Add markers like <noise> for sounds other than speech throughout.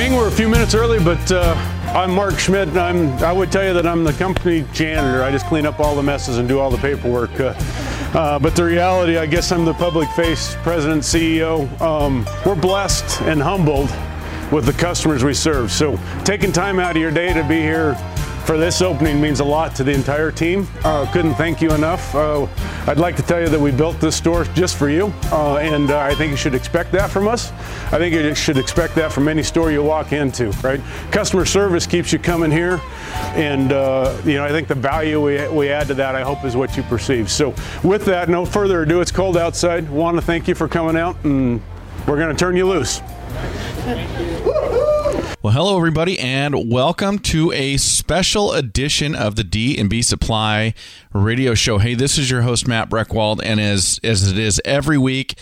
We're a few minutes early, but uh, I'm Mark Schmitt. And I'm, I would tell you that I'm the company janitor. I just clean up all the messes and do all the paperwork. Uh, uh, but the reality, I guess I'm the public face, president, CEO. Um, we're blessed and humbled with the customers we serve. So taking time out of your day to be here for this opening means a lot to the entire team. Uh, couldn't thank you enough. Uh, I'd like to tell you that we built this store just for you, uh, and uh, I think you should expect that from us. I think you should expect that from any store you walk into, right? Customer service keeps you coming here, and uh, you know I think the value we, we add to that, I hope, is what you perceive. So with that, no further ado, it's cold outside. Want to thank you for coming out, and we're going to turn you loose. Well, hello everybody, and welcome to a special edition of the D and B Supply Radio Show. Hey, this is your host Matt Breckwald, and as as it is every week,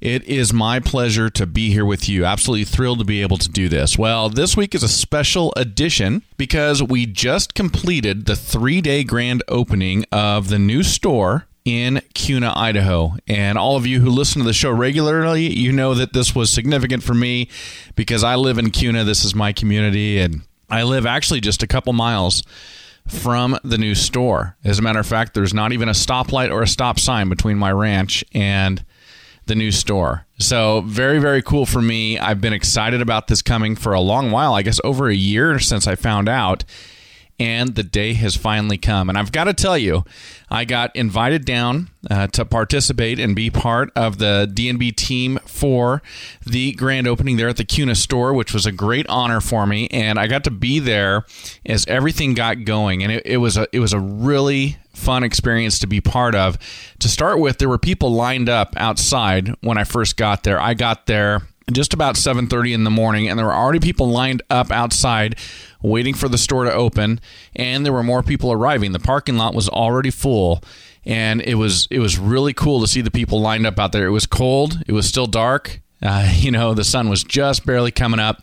it is my pleasure to be here with you. Absolutely thrilled to be able to do this. Well, this week is a special edition because we just completed the three day grand opening of the new store in Kuna, Idaho. And all of you who listen to the show regularly, you know that this was significant for me because I live in Kuna. This is my community, and I live actually just a couple miles from the new store. As a matter of fact, there's not even a stoplight or a stop sign between my ranch and the new store. So, very, very cool for me. I've been excited about this coming for a long while, I guess over a year since I found out and the day has finally come. And I've got to tell you, I got invited down uh, to participate and be part of the DNB team for the grand opening there at the Kuna store, which was a great honor for me. And I got to be there as everything got going, and it, it was a it was a really fun experience to be part of. To start with, there were people lined up outside when I first got there. I got there just about 7:30 in the morning and there were already people lined up outside waiting for the store to open and there were more people arriving. The parking lot was already full and it was it was really cool to see the people lined up out there. It was cold. It was still dark. Uh, <laughs> you know, the sun was just barely coming up.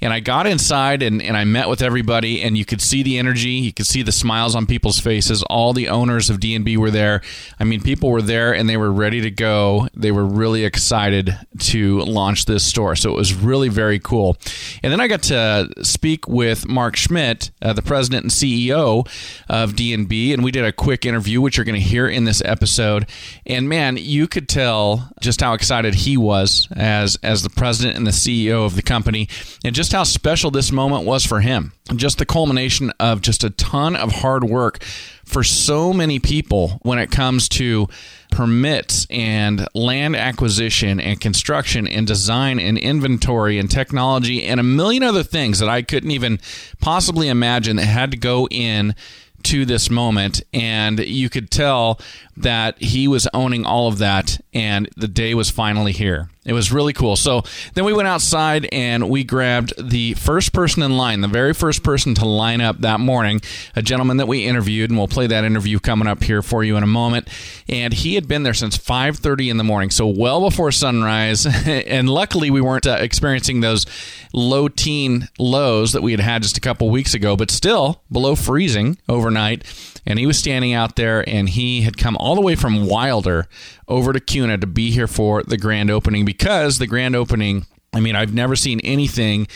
And I got inside and, and I met with everybody, and you could see the energy. You could see the smiles on people's faces. All the owners of DNB were there. I mean, people were there and they were ready to go. They were really excited to launch this store. So it was really very cool. And then I got to speak with Mark Schmitt, uh, the president and CEO of DNB, and we did a quick interview, which you're going to hear in this episode. And man, you could tell just how excited he was as as the president and the CEO of the company, and just how special this moment was for him. Just the culmination of just a ton of hard work for so many people when it comes to permits and land acquisition and construction and design and inventory and technology and a million other things that I couldn't even possibly imagine that had to go in to this moment and you could tell that he was owning all of that and the day was finally here it was really cool. So then we went outside and we grabbed the first person in line the very first person to line up that morning a gentleman that we interviewed and we'll play that interview coming up here for you in a moment. And he had been there since 5.30 in the morning so well before sunrise. <laughs> And luckily we weren't uh, experiencing those low teen lows that we had had just a couple weeks ago but still below freezing overnight. And he was standing out there and he had come all the way from Wilder over to Kuna to be here for the grand opening because the grand opening, I mean, I've never seen anything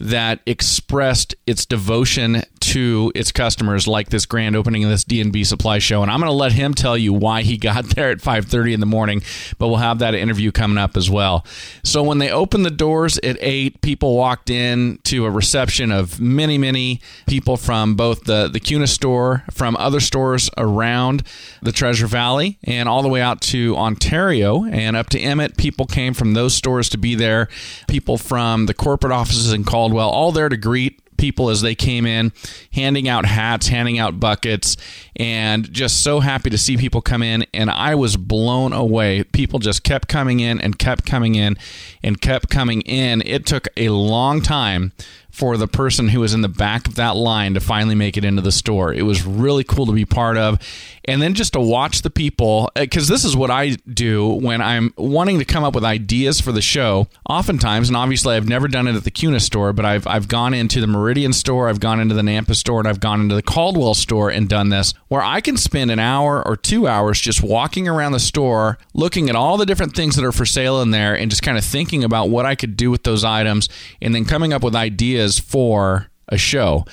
that expressed its devotion to its customers like this grand opening of this DNB supply show. And I'm going to let him tell you why he <laughs> got there at 5:30 in the morning but we'll have that interview coming up as well. So when they opened the doors at 8 people walked in to a reception of many many people from both the the Kuna store from other stores around the Treasure Valley and all the way out to Ontario. And up to Emmett people came from those stores to be there. People from the corporate offices in Caldwell all there to greet people as they came in, handing out hats, handing out buckets, and just so happy to see people come in. And I was blown away. People just kept coming in and kept coming in and kept coming in. It took a long time for the person who was in the back of that line to finally make it into the store. It was really cool to be part of. And then just to watch the people, uh, because this is what I do when I'm wanting to come up with ideas for the show. Oftentimes, and obviously I've never done it at the Kuna store, but I've, I've gone into the Meridian store, I've gone into the Nampa store, and I've gone into the Caldwell store and done this, where I can spend an hour or two hours just walking around the store, looking at all the different things that are for sale in there, and just kind of thinking about what I could do with those items, and then coming up with ideas for a show.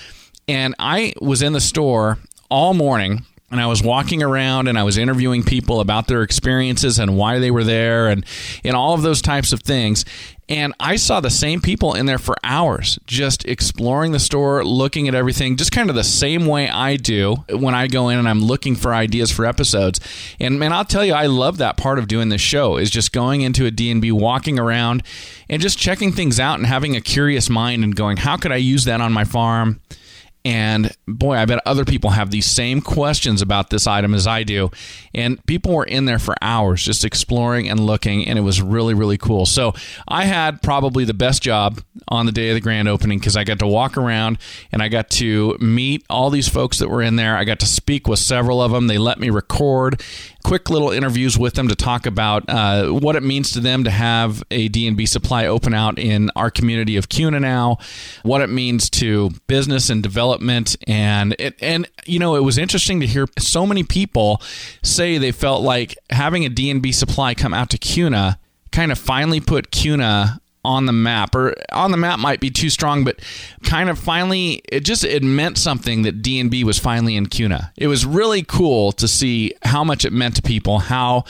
And I was in the store all morning and I was walking around and I was interviewing people about their experiences and why they were there and and all of those types of things. And I saw the same people in there for hours, just exploring the store, looking at everything, just kind of the same way I do when I go in and I'm looking for ideas for episodes. And man, I'll tell you, I love that part of doing this show is just going into a D&B, walking around and just checking things out and having a curious mind and going, how could I use that on my farm? And boy, I bet other people have these same questions about this item as I do. And people were in there for hours just exploring and looking, and it was really, really cool. So I had probably the best job on the day of the grand opening because I got to walk around and I got to meet all these folks that were in there. I got to speak with several of them. They let me record quick little interviews with them to talk about uh, what it means to them to have a D&B supply open out in our community of Kuna now, what it means to business and development. And it, and, you know, it was interesting to hear so many people say they felt like having a D&B supply come out to Kuna kind of finally put Kuna on the map or on the map might be too strong but kind of finally it just it meant something that D&B was finally in Kuna. It was really cool to see how much it meant to people, how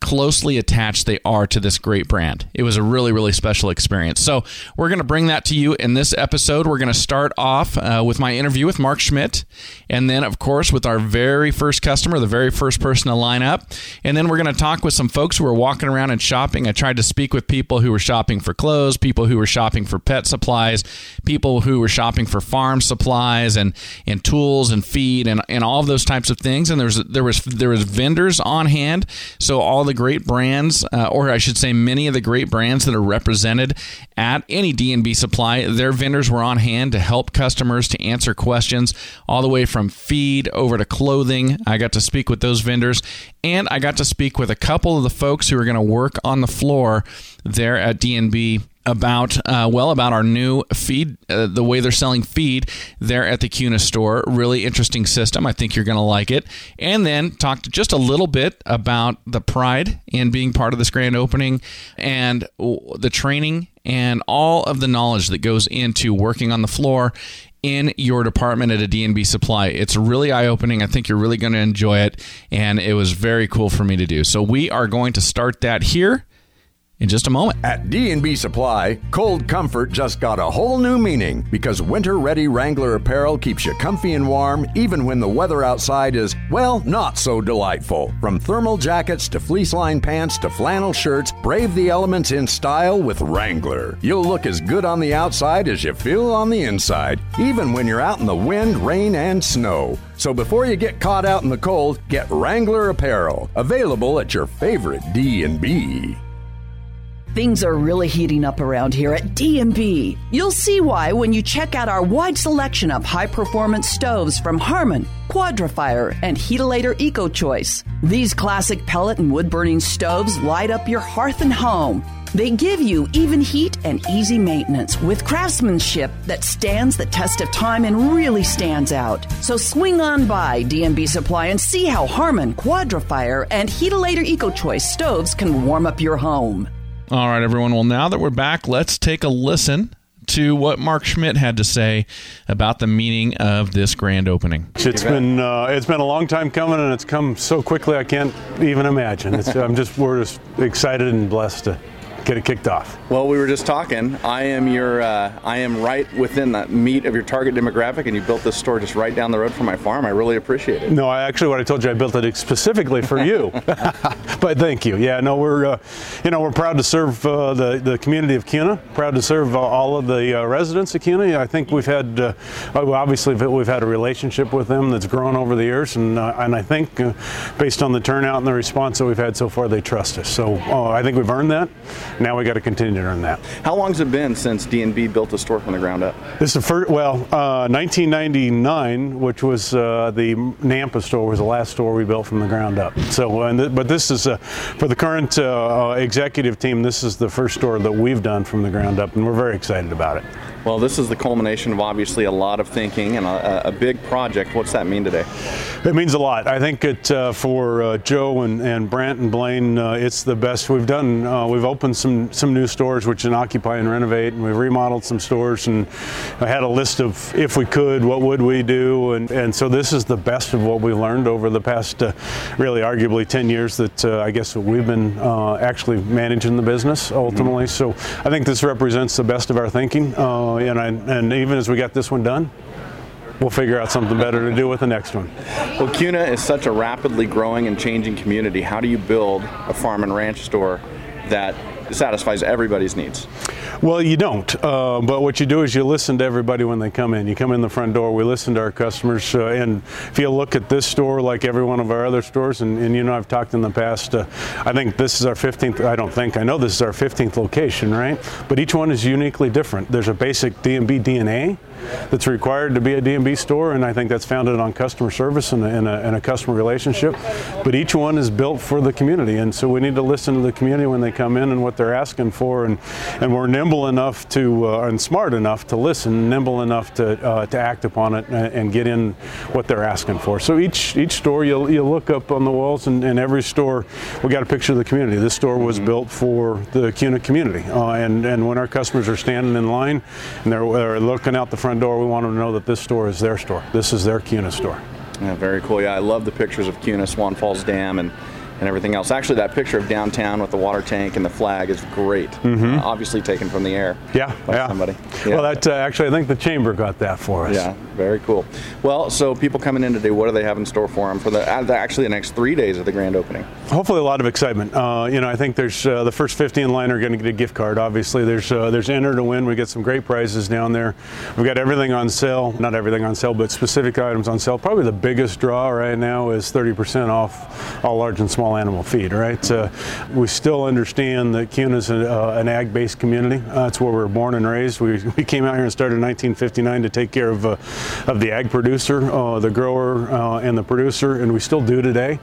closely attached they are to this great brand. It was a really, really special experience. So, we're going to bring that to you in this episode. We're going to start off uh, with my interview with Mark Schmitt, and then, of course, with our very first customer, the very first person to line up. And then we're going to talk with some folks who are walking around and shopping. I tried to speak with people who were shopping for clothes, people who were shopping for pet supplies, people who were shopping for farm supplies and, and tools and feed and, and all of those types of things. And there was there was there was vendors on hand. So all the great brands, uh, or I should say, many of the great brands that are represented at any D&B supply, their vendors were on hand to help customers to answer questions all the way from feed over to clothing. I got to speak with those vendors, and I got to speak with a couple of the folks who are going to work on the floor there at D&B about uh, well about our new feed uh, the way they're selling feed there at the Kuna store really interesting system I think you're going to like it and then talked just a little bit about the pride in being part of this grand opening and the training and all of the knowledge that goes into working on the floor in your department at a D&B supply. It's really eye-opening. I think you're really going to enjoy it and it was very cool for me to do. So we are going to start that here in just a moment. At D&B Supply, cold comfort just got a whole new meaning because winter-ready Wrangler apparel keeps you comfy and warm even when the weather outside is, well, not so delightful. From thermal jackets to fleece-lined pants to flannel shirts, brave the elements in style with Wrangler. You'll look as good on the outside as you feel on the inside, even when you're out in the wind, rain, and snow. So before you get caught out in the cold, get Wrangler apparel, available at your favorite D&B. Things are really heating up around here at D&B. You'll see why when you check out our wide selection of high-performance stoves from Harman, Quadra-Fire, and Heatilator EcoChoice. These classic pellet and wood-burning stoves light up your hearth and home. They give you even heat and easy maintenance with craftsmanship that stands the test of time and really stands out. So swing on by D&B Supply and see how Harman, Quadra-Fire, and Heatilator EcoChoice stoves can warm up your home. All right, everyone. Well, now that we're back, let's take a listen to what Mark Schmitt had to say about the meaning of this grand opening. It's been uh, it's been a long time coming, and it's come so quickly I can't even imagine. It's, I'm just we're just excited and blessed to get it kicked off? Well, we were just talking. I am your, uh, I am right within the meat of your target demographic, and you built this store just right down the road from my farm. I really appreciate it. No, I actually, what I told you, I built it specifically for you. <laughs> but thank you. Yeah, no, we're, uh, you know, we're proud to serve uh, the the community of Kuna. Proud to serve uh, all of the uh, residents of Kuna. I think we've had, uh, obviously, we've had a relationship with them that's grown over the years, and and I think, based on the turnout and the response that we've had so far, they trust us. So I think we've earned that Now we got to continue to earn that. How long has it been since D&B built a store from the ground up? This is the first, well, uh, 1999, which was uh, the Nampa store, was the last store we built from the ground up. So, th- but this is uh, for the current uh, executive team. This is the first store that we've done from the ground up, and we're very excited about it. Well, this is the culmination of obviously a lot of thinking and a, a big project. What's that mean today? It means a lot. I think it uh, for uh, Joe and, and Brant and Blaine, uh, it's the best we've done. Uh, we've opened some some new stores, which is occupy and renovate, and we've remodeled some stores. And I had a list of if we could, what would we do? And and so this is the best of what we learned over the past, uh, really arguably 10 years that uh, I guess we've been actually managing the business ultimately. Mm-hmm. So I think this represents the best of our thinking and, I, and even as we got this one done, we'll figure out something better to do with the next one. Well, Kuna is such a rapidly growing and changing community. How do you build a farm and ranch store that satisfies everybody's needs? Well, you don't. Uh, but what you do is you listen to everybody when they come in. You come in the front door. We listen to our customers. Uh, and if you look at this store, like every one of our other stores, and, and you know I've talked in the past, uh, I think this is our 15th. I don't think I know this is our 15th location, right? But each one is uniquely different. There's a basic D&B DNA that's required to be a D&B store, and I think that's founded on customer service and a, and, a, and a, customer relationship. But each one is built for the community, and so we need to listen to the community when they come in and what they're asking for, and, and we're nimble enough to uh, and smart enough to listen, nimble enough to uh, to act upon it and, and, get in what they're asking for. So each each store you'll you look up on the walls, and, and, every store we got a picture of the community. This store was mm-hmm. built for the Kuna community, uh, and and when our customers are standing in line and they're, they're looking out the front door, we want them to know that this store is their store. This is their Kuna store. Yeah, very cool. Yeah, I love the pictures of Kuna Swan Falls Dam and and everything else. Actually, that picture of downtown with the water tank and the flag is great. Mm-hmm. Uh, obviously taken from the air. Yeah, yeah. Somebody. Yeah. Well, that uh, actually, I think the chamber got that for us. Yeah, very cool. Well, so people coming in today, what do they have in store for them for the uh, actually the next three days of the grand opening? Hopefully, a lot of excitement. Uh, you know, I think there's uh, the first 50 in line are going to get a gift card. Obviously, there's uh, there's enter to win. We get some great prizes down there. We've got everything on sale. Not everything on sale, but specific items on sale. Probably the biggest draw right now is 30% off all large and small animal feed. Right? Uh, we still understand that Kuna is uh, an ag-based community. Uh, that's where we were born and raised. We, we came out here and started in 1959 to take care of, uh, of the ag producer, uh, the grower, and the producer, and we still do today.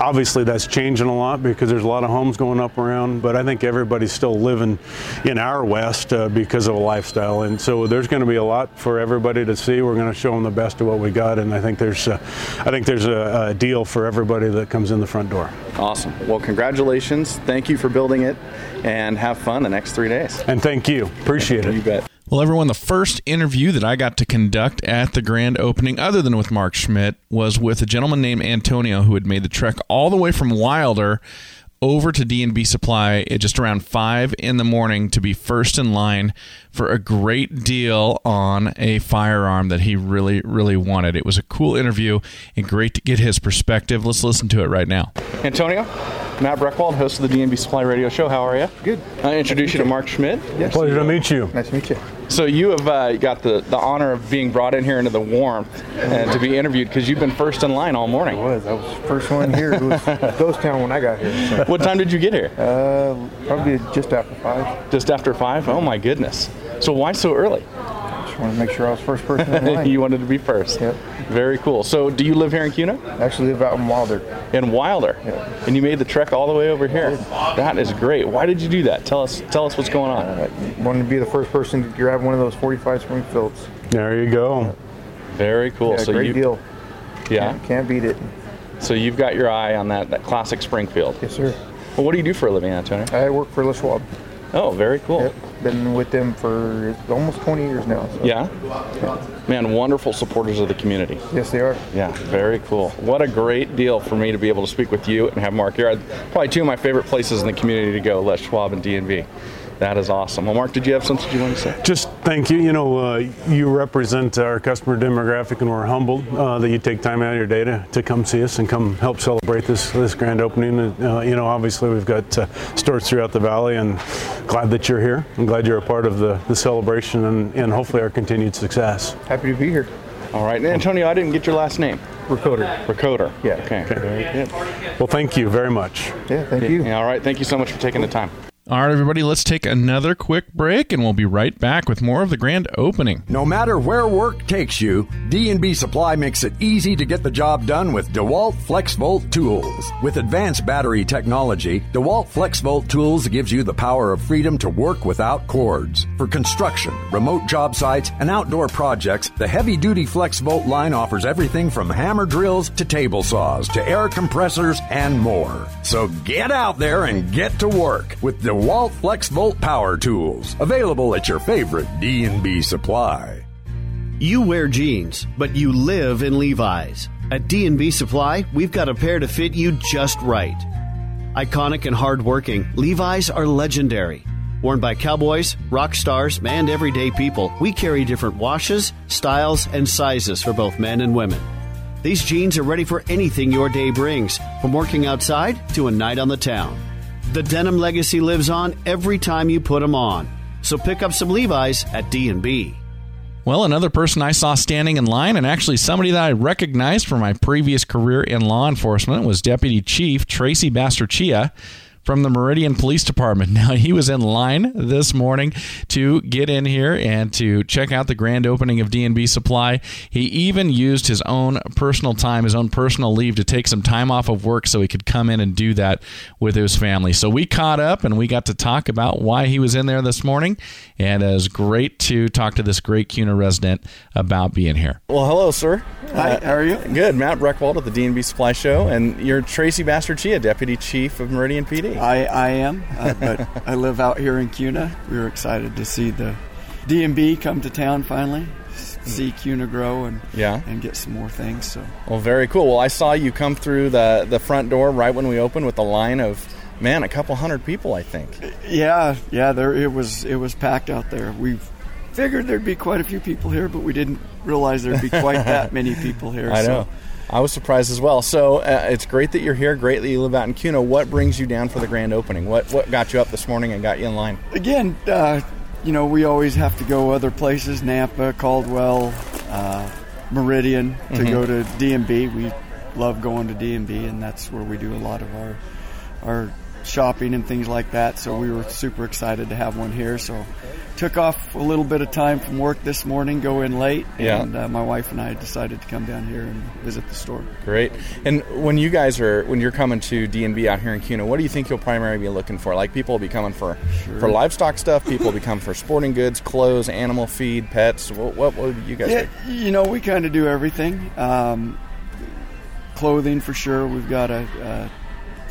Obviously, that's changing a lot because there's a lot of homes going up around, but I think everybody's still living in our West uh, because of a lifestyle. And so there's going to be a lot for everybody to see. We're going to show them the best of what we got, and I think there's, uh, I think there's a, a deal for everybody that comes in the front door. Awesome. Well, congratulations. Thank you for building it, and have fun the next three days. And thank you. Appreciate it. You bet. Well, everyone, the first interview that I got to conduct at the grand opening, other than with Mark Schmitt, was with a gentleman named Antonio who had made the trek all the way from Wilder over to D&B Supply at just around 5 in the morning to be first in line for a great deal on a firearm that he really, really wanted. It was a cool interview and great to get his perspective. Let's listen to it right now. Antonio? Matt Breckwald, host of the D&B Supply Radio Show. How are you? Good. I introduce nice you to Mark Schmitt. Yes. Pleasure to meet you. Nice to meet you. So you have uh, got the, the honor of being brought in here into the warmth and to be interviewed because you've been first in line all morning. I was. I was first one here. It was <laughs> ghost town when I got here. So. What time did you get here? Uh, probably just after five. Just after five? Oh my goodness. So why so early? Just wanted to make sure I was first person in <laughs> line. you wanted to be first. Yep. Very cool. So, do you live here in Kuna? I actually live out in Wilder. In Wilder. Yep. And you made the trek all the way over here. That is great. Why did you do that? Tell us. Tell us what's going on. Uh, wanted to be the first person to grab one of those 45 Springfields. There you go. Very cool. Yeah, so great you, deal. Yeah. Can't, can't beat it. So you've got your eye on that, that classic Springfield. Yes, sir. Well, what do you do for a living, Antonio? I work for Les Schwab. Oh, very cool. Yep. Been with them for almost 20 years now. So. Yeah? Man, wonderful supporters of the community. Yes, they are. Yeah, very cool. What a great deal for me to be able to speak with you and have Mark here. Probably two of my favorite places in the community to go, Les Schwab and D&B. That is awesome. Well, Mark, did you have something you want to say? Just thank you. You know, uh, you represent our customer demographic, and we're humbled uh, that you take time out of your day to, to come see us and come help celebrate this this grand opening. Uh, you know, obviously we've got uh, stores throughout the valley, and glad that you're here. I'm glad you're a part of the, the celebration and, and hopefully our continued success. Happy to be here. All right, Antonio, I didn't get your last name. Rakoder. Rakoder. Yeah. Okay. okay. Very good. Well, thank you very much. Yeah, thank you. Yeah, all right. Thank you so much for taking the time. All right, everybody, let's take another quick break and we'll be right back with more of the grand opening. No matter where work takes you, D&B Supply makes it easy to get the job done with DeWalt FlexVolt tools. With advanced battery technology, DeWalt FlexVolt tools gives you the power of freedom to work without cords. For construction, remote job sites, and outdoor projects, the heavy-duty FlexVolt line offers everything from hammer drills to table saws to air compressors and more. So get out there and get to work with the DeWalt FlexVolt power tools, available at your favorite D&B supply. You wear jeans, but you live in Levi's. At D&B Supply, we've got a pair to fit you just right. Iconic and hardworking, Levi's are legendary. Worn by cowboys, rock stars, and everyday people, we carry different washes, styles, and sizes for both men and women. These jeans are ready for anything your day brings, from working outside to a night on the town. The denim legacy lives on every time you put them on. So pick up some Levi's at D&B. Well, another person I saw standing in line, and actually somebody that I recognized from my previous career in law enforcement, was Deputy Chief Tracy Basterrechea from the Meridian Police Department. <laughs> Now, he was in line this morning to get in here and to check out the grand opening of D&B Supply. He even used his own personal time, his own personal leave to take some time off of work so he could come in and do that with his family. So we caught up and we got to talk about why he was in there this morning. And it was great to talk to this great Kuna resident about being here. Well, hello, sir. Hi, uh, how are you? Good. Matt Breckwald at the D&B Supply Show, and you're Tracy Basterrechea, Deputy Chief of Meridian PD. I, I am, uh, but I live out here in Kuna. We were excited to see the D&B come to town finally, see Kuna grow and Yeah. and get some more things. So Well, very cool. Well, I saw you come through the, the front door right when we opened with a line of, man, a couple hundred people, I think. yeah, yeah, there it was. It was packed out there. We figured there'd be quite a few people here, but we didn't realize there'd be quite <laughs> that many people here. I so. I was surprised as well. So uh, it's great that you're here. Great that you live out in Kuna. What brings you down for the grand opening? What what got you up this morning and got you in line? again, uh, you know, we always have to go other places: Nampa, Caldwell, uh, Meridian, to go to D&B. We love going to D&B, and that's where we do a lot of our our shopping and things like that. So we were super excited to have one here. So took off a little bit of time from work this morning, go in late, Yeah. and uh, my wife and I decided to come down here and visit the store. Great. And when you guys are when you're coming to DNB out here in Kuna, what do you think you'll primarily be looking for? Like people will be coming for for livestock stuff. People will be coming for sporting goods, clothes, animal feed, pets. What what, what would you guys Yeah, think? you know, we kind of do everything. Um, clothing for sure. We've got a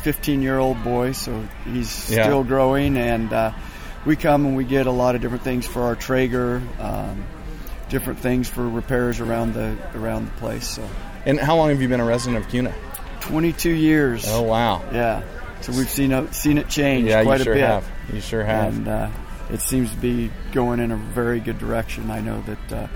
15 year old boy, so he's Yeah. still growing, and uh, we come and we get a lot of different things for our Traeger, um, different things for repairs around the around the place. So And how long have you been a resident of Kuna? 22 years. Oh wow. Yeah. So we've seen it, seen it change Yeah, quite you sure a bit. have. You sure have. And uh, it seems to be going in a very good direction. I know that uh,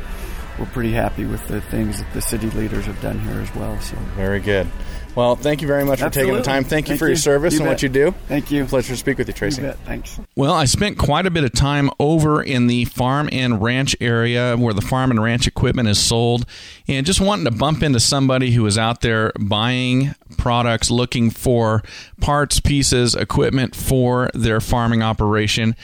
we're pretty happy with the things that the city leaders have done here as well. So Very good. Well, thank you very much for taking the time. Thank you Thank for your you. service You and bet. what you do. Thank you. Pleasure to speak with you, you Tracy. bet. Thanks. Well, I spent quite a bit of time over in the farm and ranch area where the farm and ranch equipment is sold, and just wanting to bump into somebody who was out there buying products, looking for parts, pieces, equipment for their farming operation.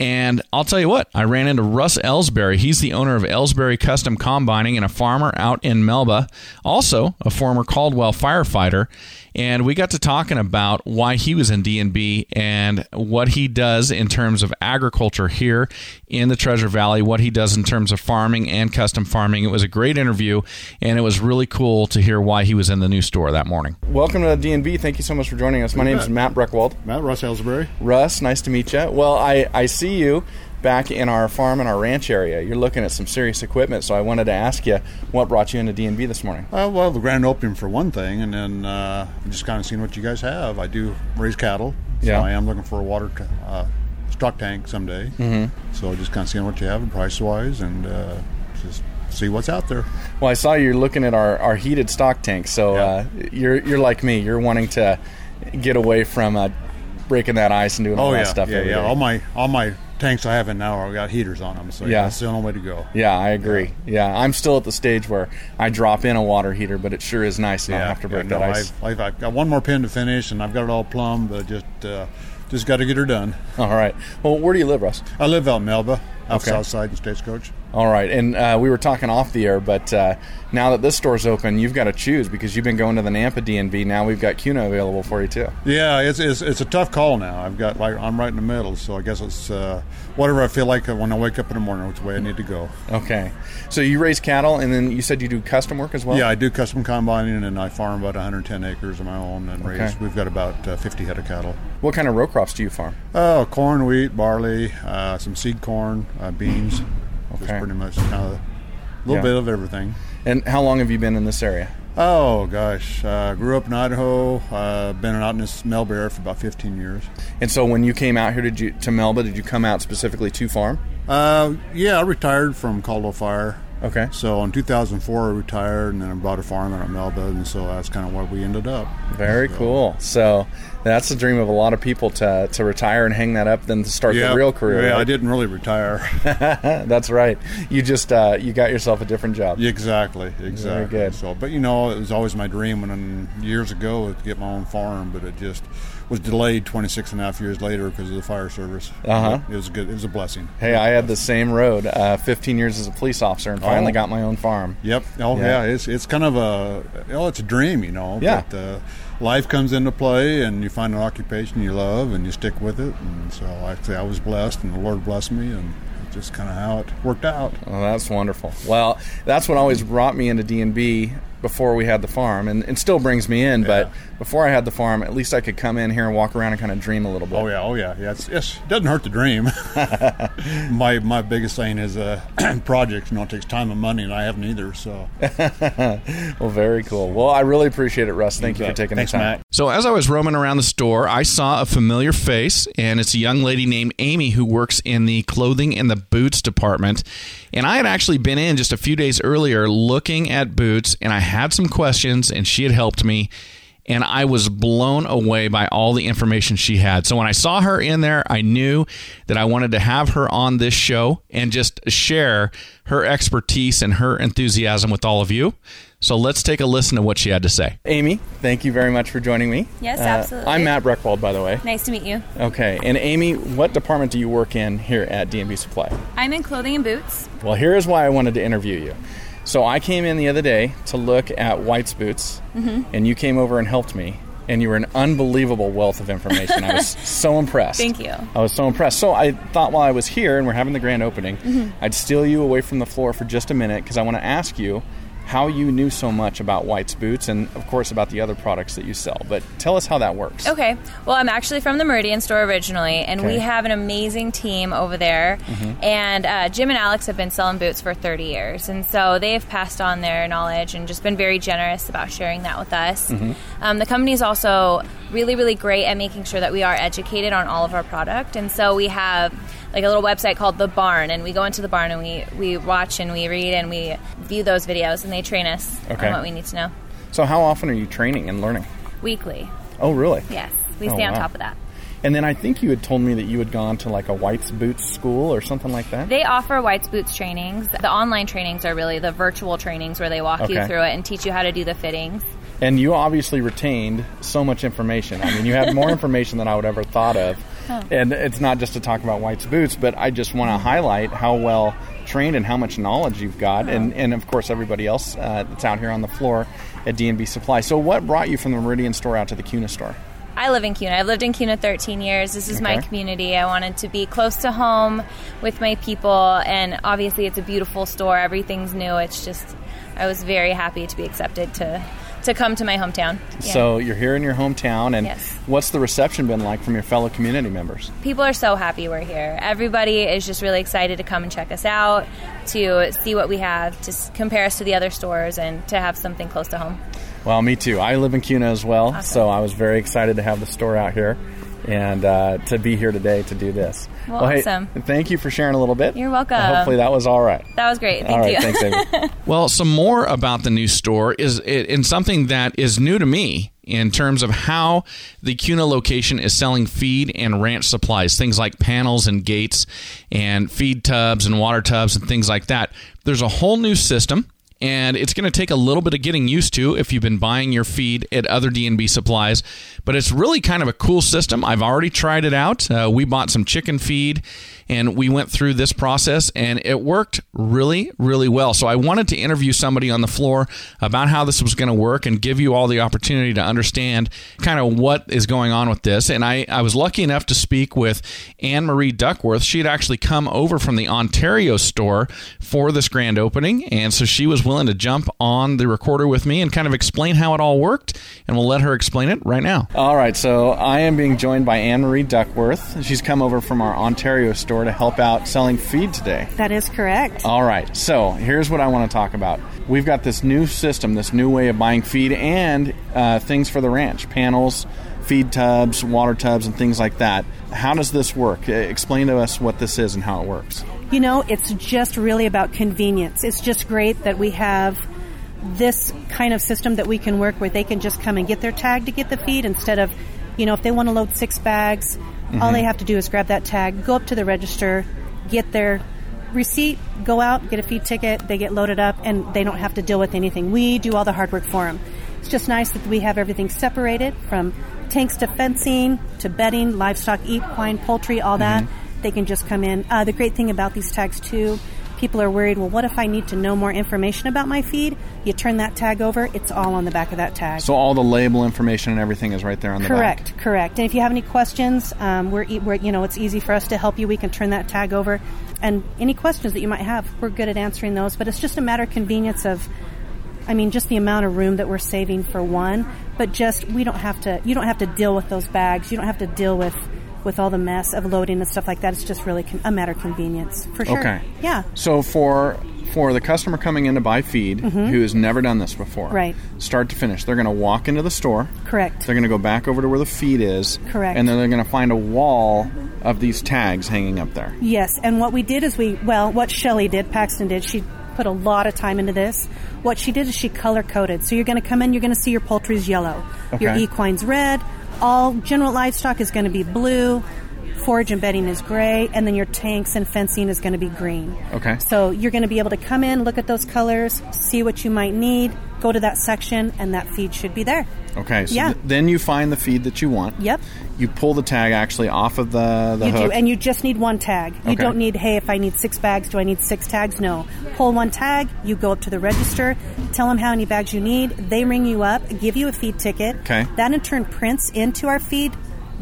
And I'll tell you what, I ran into Russ Elsberry. He's the owner of Elsberry Custom Combining and a farmer out in Melba, also a former Caldwell firefighter. And we got to talking about why he was in D&B and what he does in terms of agriculture here in the Treasure Valley, what he does in terms of farming and custom farming. It was a great interview, and it was really cool to hear why he was in the new store that morning. Welcome to DNB. Thank you so much for joining us. My name is Matt Breckwald. Matt Russ Elsberry. Russ, nice to meet you. Well, I, I see you back in our farm and our ranch area. You're looking at some serious equipment, so I wanted to ask you what brought you into DNB this morning. Uh, well, the grand opening for one thing, and then uh, just kind of seeing what you guys have. I do raise cattle, so Yeah. I am looking for a water t- uh, stock tank someday. Mm-hmm. So just kind of seeing what you have price wise, and uh, just see what's out there. Well, I saw you're looking at our, our heated stock tank, so uh, you're you're like me. You're wanting to get away from uh, breaking that ice and doing all Oh that yeah, stuff. yeah, yeah. day. All my all my tanks I have in now are got heaters on them, so Yeah. yeah, that's the only way to go. Yeah, I agree. Yeah, I'm still at the stage where I drop in a water heater, but it sure is nice not Yeah, have to break yeah, that ice. I've, I've, got one more pin to finish, and I've got it all plumbed. But just uh, just got to get her done. All right. Well, where do you live, Russ? I live out in Melba, out Okay. south side in Stagecoach. All right, and uh, we were talking off the air, but uh, now that this store's open, you've got to choose because you've been going to the Nampa DNB. Now we've got Kuna available for you too. Yeah, it's, it's it's a tough call now. I've got like I'm right in the middle, so I guess it's uh, whatever I feel like when I wake up in the morning, which way I need to go. Okay, so you raise cattle, and then you said you do custom work as well. Yeah, I do custom combining, and I farm about 110 acres of my own, and raise. We've got about uh, 50 head of cattle. What kind of row crops do you farm? Oh, corn, wheat, barley, uh, some seed corn, uh, beans. Just pretty much kind of a little Yeah. bit of everything. And how long have you been in this area? Oh gosh, uh, grew up in Idaho. Uh, been out in this Melba area for about 15 years. And so when you came out here, did you to Melba? Did you come out specifically to farm? Uh, yeah, I retired from Caldwell Fire. Okay. So in 2004, I retired, and then I bought a farm out at Melba, and so that's kind of where we ended up. Very So- cool. So that's the dream of a lot of people to to retire and hang that up, then to start Yeah, the real career. Yeah, right? I didn't really retire. <laughs> That's right. You just uh, you got yourself a different job. exactly, exactly. good. So, but you know, it was always my dream when years ago to get my own farm, but it just was delayed 26 and a half years later because of the fire service. Uh-huh. It was good. It was a blessing. Hey, I had the same road. Uh, 15 years as a police officer, and finally Oh. got my own farm. Yep. Oh Yeah. yeah. It's it's kind of a oh it's a dream, you know. Yeah. But uh, life comes into play, and you find an occupation you love, and you stick with it. And so I say I was blessed, and the Lord blessed me, and it's just kind of how it worked out. Oh, that's wonderful. Well, that's what always brought me into D&B before we had the farm, and, and still brings me in. But before I had the farm, at least I could come in here and walk around and kind of dream a little bit. Oh yeah, oh yeah, yeah. It's, it's it doesn't hurt to dream. <laughs> my my biggest thing is uh, <clears throat> projects. You know, it takes time and money, and I haven't either. So <laughs> Well, very cool. Well, I really appreciate it, Russ. Thank you for taking Thanks, the time. Matt. So, as I was roaming around the store, I saw a familiar face, and it's a young lady named Amy who works in the clothing and the boots department. And I had actually been in just a few days earlier looking at boots, and I had some questions, and she had helped me. And I was blown away by all the information she had. So when I saw her in there, I knew that I wanted to have her on this show and just share her expertise and her enthusiasm with all of you. So let's take a listen to what she had to say. Amy, thank you very much for joining me. Yes, Uh, absolutely. I'm Matt Breckwald, by the way. Nice to meet you. Okay, and Amy, what department do you work in here at D&B Supply? I'm in clothing and boots. Well, here is why I wanted to interview you. So I came in the other day to look at White's boots, Mm-hmm. and you came over and helped me, and you were an unbelievable wealth of information. I was <laughs> so impressed. Thank you. I was so impressed. So I thought while I was here and we're having the grand opening, Mm-hmm. I'd steal you away from the floor for just a minute because I want to ask you how you knew so much about White's boots and, of course, about the other products that you sell. But tell us how that works. Okay. Well, I'm actually from the Meridian store originally, and Okay. we have an amazing team over there. And uh, Jim and Alex have been selling boots for 30 years, and so they've passed on their knowledge and just been very generous about sharing that with us. Um, the company is also really, really great at making sure that we are educated on all of our product, and so we have like a little website called the Barn, and we go into the barn and we we watch and we read and we view those videos, and they train us Okay. on what we need to know So, how often are you training and learning? weekly. Oh, really? Yes, we Oh, stay on wow. top of that. And then I think you had told me that you had gone to like a White's Boots school or something like that. They offer White's Boots trainings. The online trainings are really the virtual trainings where they walk you through it and teach you how to do the fittings. And you obviously retained so much information. I mean, you have more <laughs> information than I would ever thought of. And it's not just to talk about White's boots, but I just want to highlight how well trained and how much knowledge you've got, and, and of course everybody else uh, that's out here on the floor at D&B Supply. So, what brought you from the Meridian store out to the Kuna store? I live in Kuna. I've lived in Kuna 13 years. This is my community. I wanted to be close to home with my people, and obviously it's a beautiful store. Everything's new. It's just, I was very happy to be accepted to to come to my hometown. Yeah. So, you're here in your hometown, and Yes. what's the reception been like from your fellow community members? people are so happy we're here. Everybody is just really excited to come and check us out, to see what we have, to compare us to the other stores, and to have something close to home. Well, me too. I live in Kuna as well, Awesome. so I was very excited to have the store out here and uh, to be here today to do this. Well, hey, awesome. thank you for sharing a little bit. You're welcome. Uh, hopefully that was all right. That was great. Thank all right, you. thanks, Amy. <laughs> Well, some more about the new store is in something that is new to me in terms of how the Kuna location is selling feed and ranch supplies, things like panels and gates and feed tubs and water tubs and things like that. There's a whole new system. And it's going to take a little bit of getting used to if you've been buying your feed at other D&B supplies, but it's really kind of a cool system. I've already tried it out. Uh, we bought some chicken feed and we went through this process and it worked really really well. So I wanted to interview somebody on the floor about how this was going to work and give you all the opportunity to understand kind of what is going on with this. And I, I was lucky enough to speak with Anne Marie Duckworth. She had actually come over from the Ontario store for this grand opening, and so she was willing to jump on the recorder with me and kind of explain how it all worked. And we'll let her explain it right now. All right, so I am being joined by Anne Marie Duckworth. She's come over from our Ontario store to help out selling feed today. That is correct. All right, so here's what I want to talk about. We've got this new system, this new way of buying feed and uh, things for the ranch panels, feed tubs, water tubs, and things like that. How does this work? Explain to us what this is and how it works. You know, it's just really about convenience. It's just great that we have this kind of system that we can work where they can just come and get their tag to get the feed instead of, you know, if they want to load six bags, all they have to do is grab that tag, go up to the register, get their receipt, go out, get a feed ticket, they get loaded up, and they don't have to deal with anything. We do all the hard work for them. It's just nice that we have everything separated from tanks to fencing to bedding, livestock, equine, poultry, all that. They can just come in. Uh, the great thing about these tags, too, people are worried, well, what if I need to know more information about my feed? You turn that tag over, it's all on the back of that tag. So all the label information and everything is right there on the Correct, back. correct. And if you have any questions, um, we're, e- we're you know it's easy for us to help you. We can turn that tag over, and any questions that you might have, we're good at answering those. But it's just a matter of convenience of, I mean, just the amount of room that we're saving for one. But just we don't have to. You don't have to deal with those bags. You don't have to deal with with all the mess of loading and stuff like that. It's just really con- a matter of convenience for sure. Okay. Yeah. So for for the customer coming in to buy feed who has never done this before, Mm-hmm. Right. Start to finish, they're going to walk into the store. Correct. They're going to go back over to where the feed is. Correct. And then they're going to find a wall of these tags hanging up there. Yes, and what we did is we, well, what Shelly did, Paxton did, she put a lot of time into this. What she did is she color coded. So you're going to come in, you're going to see your poultry's yellow, your equine's red, all general livestock is going to be blue, forage and bedding is gray, and then your tanks and fencing is going to be green. Okay. So you're going to be able to come in, look at those colors, see what you might need, go to that section, and that feed should be there. Okay. So Yeah. th- then you find the feed that you want. Yep. You pull the tag actually off of the, the you hook. do, and you just need one tag. You Okay. don't need, hey, if I need six bags, do I need six tags? No. Pull one tag, you go up to the register, tell them how many bags you need, they ring you up, give you a feed ticket. Okay. That in turn prints into our feed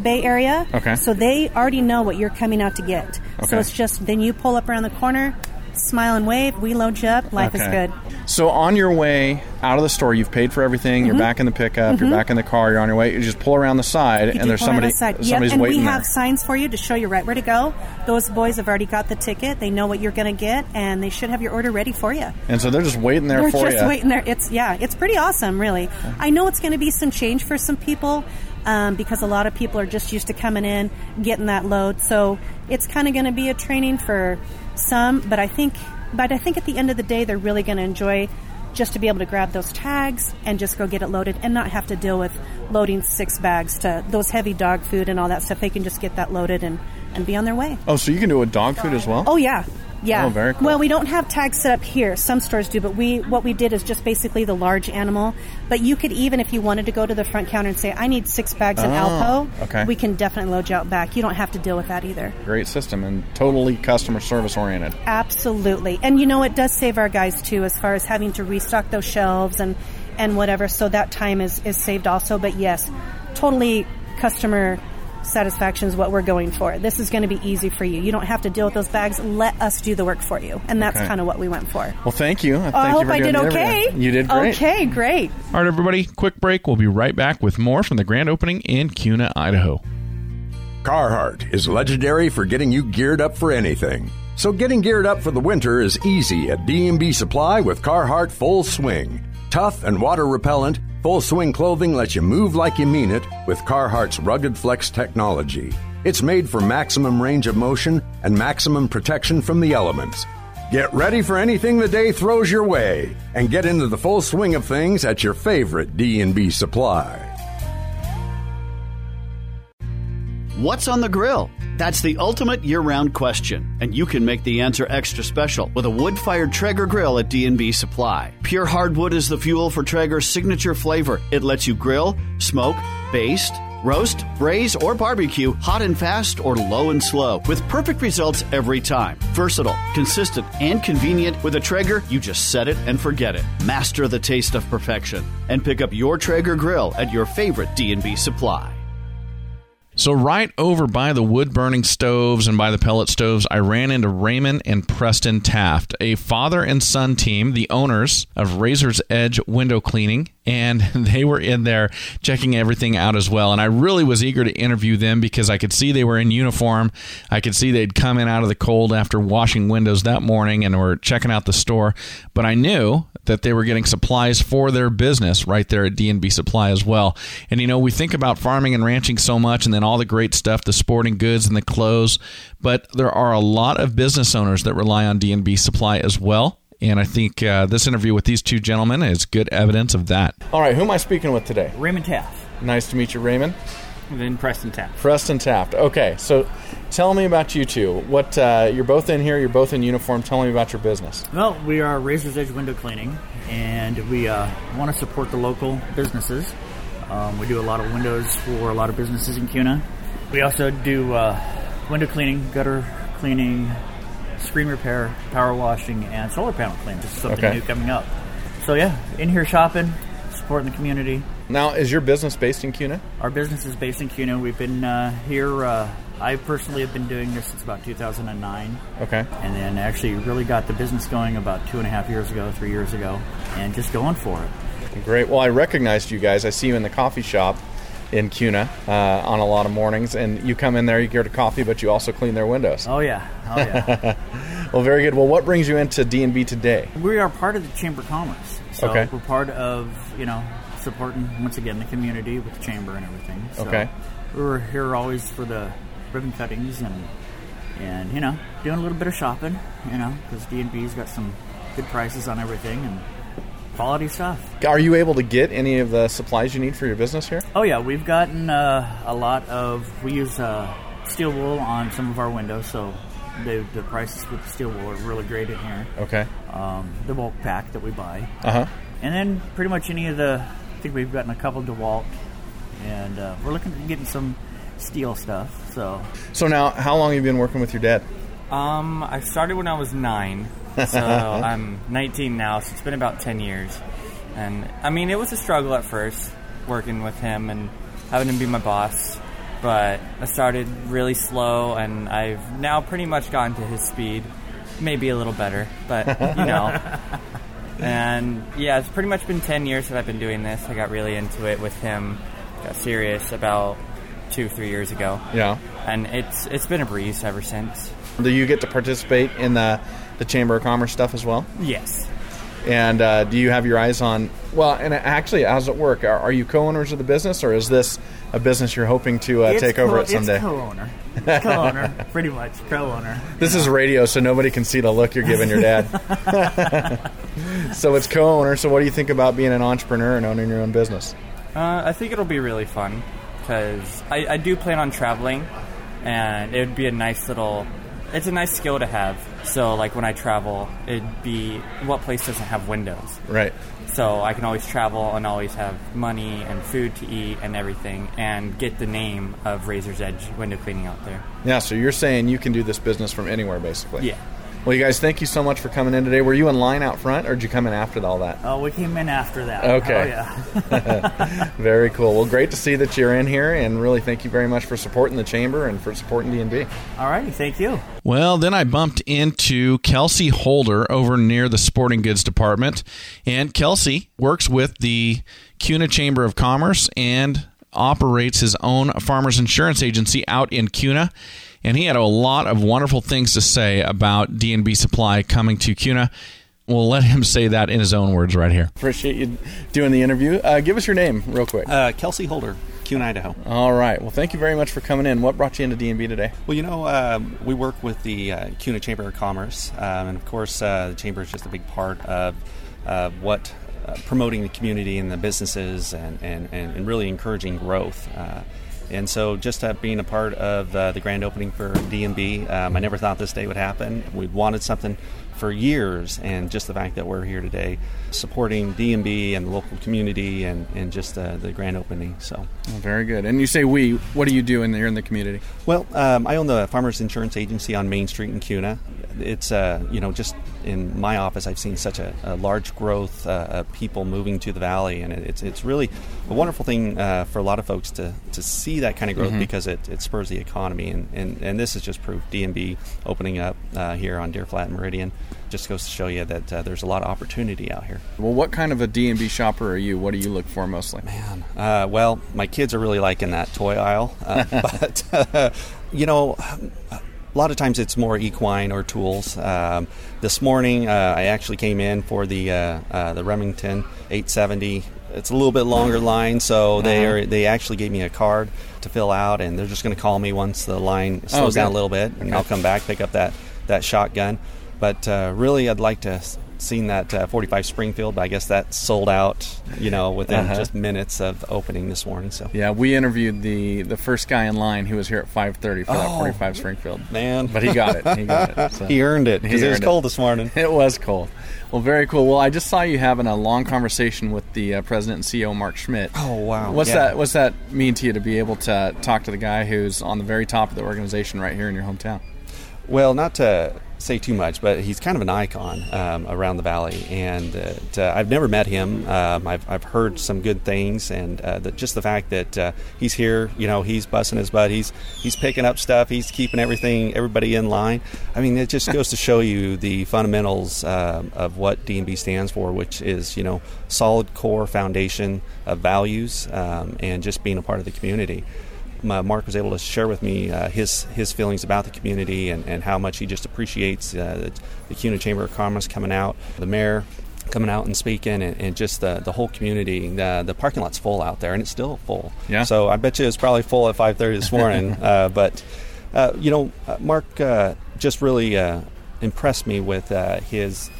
bay area. Okay. So they already know what you're coming out to get. Okay. So it's just, then you pull up around the corner, smile and wave, we load you up, life is good. So on your way out of the store, you've paid for everything. You're back in the pickup. You're back in the car. You're on your way. You just pull around the side, Mm-hmm. You and there's somebody. the side. Yep, and waiting we there. have signs for you to show you right where to go. Those boys have already got the ticket. They know what you're going to get, and they should have your order ready for you. and so they're just waiting there They're for just you. waiting there. It's yeah, it's pretty awesome, really. I know it's going to be some change for some people um, because a lot of people are just used to coming in, getting that load. So it's kind of going to be a training for some, but I think, but I think at the end of the day, they're really going to enjoy just to be able to grab those tags and just go get it loaded and not have to deal with loading six bags to those heavy dog food and all that stuff. They can just get that loaded and, and be on their way. Oh, so you can do a dog food as well? Oh yeah, yeah. Oh, very cool. Well, we don't have tags set up here. Some stores do, but we what we did is just basically the large animal. But you could even, if you wanted to go to the front counter and say, "I need six bags Oh, Alpo," okay. we can definitely load you out back. You don't have to deal with that either. Great system and totally customer service oriented. Absolutely, and you know it does save our guys too, as far as having to restock those shelves and and whatever. So that time is is saved also. But yes, totally customer satisfaction is what we're going for. This is going to be easy for you. You don't have to deal with those bags. Let us do the work for you, and that's Okay. kind of what we went for. Well, thank you. Thank Oh, I you hope for I did okay. interview. You did great. Okay, great. All right, everybody, quick break. We'll be right back with more from the grand opening in Kuna, Idaho. Carhartt is legendary for getting you geared up for anything. So getting geared up for the winter is easy at D&B Supply with Carhartt Full Swing. Tough and water repellent, Full Swing clothing lets you move like you mean it with Carhartt's rugged flex technology. It's made for maximum range of motion and maximum protection from the elements. Get ready for anything the day throws your way and get into the full swing of things at your favorite D&B Supply. What's on the grill? That's the ultimate year-round question, and you can make the answer extra special with a wood-fired Traeger grill at D&B Supply. Pure hardwood is the fuel for Traeger's signature flavor. It lets you grill, smoke, baste, roast, braise, or barbecue, hot and fast or low and slow, with perfect results every time. Versatile, consistent, and convenient. With a Traeger, you just set it and forget it. Master the taste of perfection and pick up your Traeger grill at your favorite D&B Supply. So, right over by the wood burning stoves and by the pellet stoves, I ran into Raymond and Preston Taft, a father and son team, the owners of Razor's Edge Window Cleaning, and <laughs> they were in there checking everything out as well. And I really was eager to interview them because I could see they were in uniform. I could see they'd come in out of the cold after washing windows that morning and were checking out the store. But I knew that they were getting supplies for their business right there at D&B Supply as well. And you know, we think about farming and ranching so much and then all the great stuff, the sporting goods and the clothes, but there are a lot of business owners that rely on D&B Supply as well. And I think uh, this interview with these two gentlemen is good evidence of that. All right, who am I speaking with today? Raymond Taft. Nice to meet you, Raymond. And then Preston Taft. Preston Taft. Okay, so tell me about you two. What uh, you're both in here. You're both in uniform. Tell me about your business. Well, we are Razor's Edge Window Cleaning, and we uh, want to support the local businesses. Um, we do a lot of windows for a lot of businesses in Kuna. We also do uh, window cleaning, gutter cleaning, screen repair, power washing, and solar panel cleaning. This is something Okay. new coming up. So yeah, in here shopping, supporting the community. Now, is your business based in Kuna? Our business is based in Kuna. We've been uh, here. Uh, I personally have been doing this since about 2009. Okay. And then actually really got the business going about two and a half years ago, three years ago, and just going for it. Great. Well, I recognized you guys. I see you in the coffee shop in Kuna uh, on a lot of mornings, and you come in there, you get a coffee, but you also clean their windows. Oh yeah, oh yeah. <laughs> well, very good. Well, what brings you into D and B today? we are part of the Chamber of Commerce, so Okay. we're part of you know supporting once again the community with the chamber and everything. So Okay. We're here always for the ribbon cuttings and and you know doing a little bit of shopping, you know, because D and B's got some good prices on everything and quality stuff. Are you able to get any of the supplies you need for your business here? Oh yeah, we've gotten uh, a lot of. We use uh, steel wool on some of our windows, so the the prices with steel wool are really great in here. Okay. Um, the bulk pack that we buy, Uh huh. and then pretty much any of the. I think we've gotten a couple DeWalt, and uh, we're looking at getting some steel stuff. So So now, how long have you been working with your dad? Um, I started when I was nine, so <laughs> I'm 19 now. So it's been about 10 years, and I mean it was a struggle at first working with him and having him be my boss. But I started really slow, and I've now pretty much gotten to his speed, maybe a little better, but you know. <laughs> And yeah, it's pretty much been 10 years that I've been doing this. I got really into it with him, got serious about two, three years ago. Yeah. And it's it's been a breeze ever since. Do you get to participate in the the Chamber of Commerce stuff as well? Yes. And uh, do you have your eyes on? Well, and actually, how's it work? Are, are you co-owners of the business, or is this a business you're hoping to uh, It's take over co- it someday? It's co-owner, It's co-owner, <laughs> pretty much co-owner. This is radio, so nobody can see the look you're giving your dad. <laughs> so it's co-owner. So what do you think about being an entrepreneur and owning your own business? Uh, I think it'll be really fun because I, I do plan on traveling, and it would be a nice little. It's a nice skill to have. So, like when I travel, it'd be what place doesn't have windows, Right. So I can always travel and always have money and food to eat and everything, and get the name of Razor's Edge window cleaning out there. Yeah. So you're saying you can do this business from anywhere, basically. Yeah. Well, you guys, thank you so much for coming in today. Were you in line out front, or did you come in after all that? Oh, we came in after that. Okay. Oh, yeah. <laughs> Very cool. Well, great to see that you're in here, and really thank you very much for supporting the chamber and for supporting D and B. All righty, thank you. Well, then I bumped into Kelsey Holder over near the sporting goods department. And Kelsey works with the Kuna Chamber of Commerce and operates his own farmers insurance agency out in Kuna. And he had a lot of wonderful things to say about D&B Supply coming to Kuna. We'll let him say that in his own words right here. Appreciate you doing the interview. Uh, give us your name, real quick. Uh, Kelsey Holder, Kuna, Idaho. All right. Well, thank you very much for coming in. What brought you into D and B today? Well, you know, um, we work with the uh, Kuna Chamber of Commerce, um, and of course, uh, the chamber is just a big part of uh, what uh, promoting the community and the businesses and, and, and, and really encouraging growth. Uh, and so just being a part of uh, the grand opening for D&B, um, I never thought this day would happen. We've wanted something for years, and just the fact that we're here today supporting D&B and the local community and, and just uh, the grand opening. So, Oh, very good. And you say we. What do you do in here in the community? well, um, I own the Farmers Insurance Agency on Main Street in Kuna. It's uh, you know just in my office, I've seen such a, a large growth uh, of people moving to the valley, and it, it's it's really a wonderful thing uh, for a lot of folks to, to see that kind of growth Mhm. because it, it spurs the economy, and, and, and this is just proof. D&B opening up uh, here on Deer Flat and Meridian just goes to show you that uh, there's a lot of opportunity out here. Well, what kind of a D&B shopper are you? What do you look for mostly? Man, uh, well, my kids are really liking that toy aisle, uh, <laughs> but uh, you know, a lot of times it's more equine or tools. Um, this morning, uh, I actually came in for the uh, uh, the Remington 870. It's a little bit longer line, so they Uh-huh. are they actually gave me a card to fill out, and they're just going to call me once the line slows down a little bit, and Okay. I'll come back pick up that that shotgun. But uh, really, I'd like to seen that uh, 45 Springfield, but I guess that sold out, you know, within Uh-huh. just minutes of opening this morning. So Yeah, we interviewed the the first guy in line who was here at 5:30 for that Oh, 45 Springfield. man. but he got it. He got it. <laughs> so. He earned it, 'cause it was cold this morning. It was cold. Well, very cool. Well, I just saw you having a long conversation with the uh, president and CEO Mark Schmitt. Oh wow! What's Yeah. that? What's that mean to you to be able to talk to the guy who's on the very top of the organization right here in your hometown? Well, not to say too much, but he's kind of an icon um, around the valley, and uh, t- I've never met him. Um, I've, I've heard some good things, and uh, the, just the fact that uh, he's here, you know, he's busting his butt, he's he's picking up stuff, he's keeping everything, everybody in line. I mean, it just <laughs> goes to show you the fundamentals um of what D&B stands for, which is you know solid core foundation of values um, and just being a part of the community. Ma- Mark was able to share with me uh, his his feelings about the community and, and how much he just appreciates uh, the, the Kuna Chamber of Commerce coming out, the mayor coming out and speaking, and, and just the, the whole community. The, the parking lot's full out there, and it's still full. Yeah. So I bet you it's probably full at 5:30 this morning. <laughs> uh, but uh, you know, uh, Mark uh, just really uh, impressed me with uh, his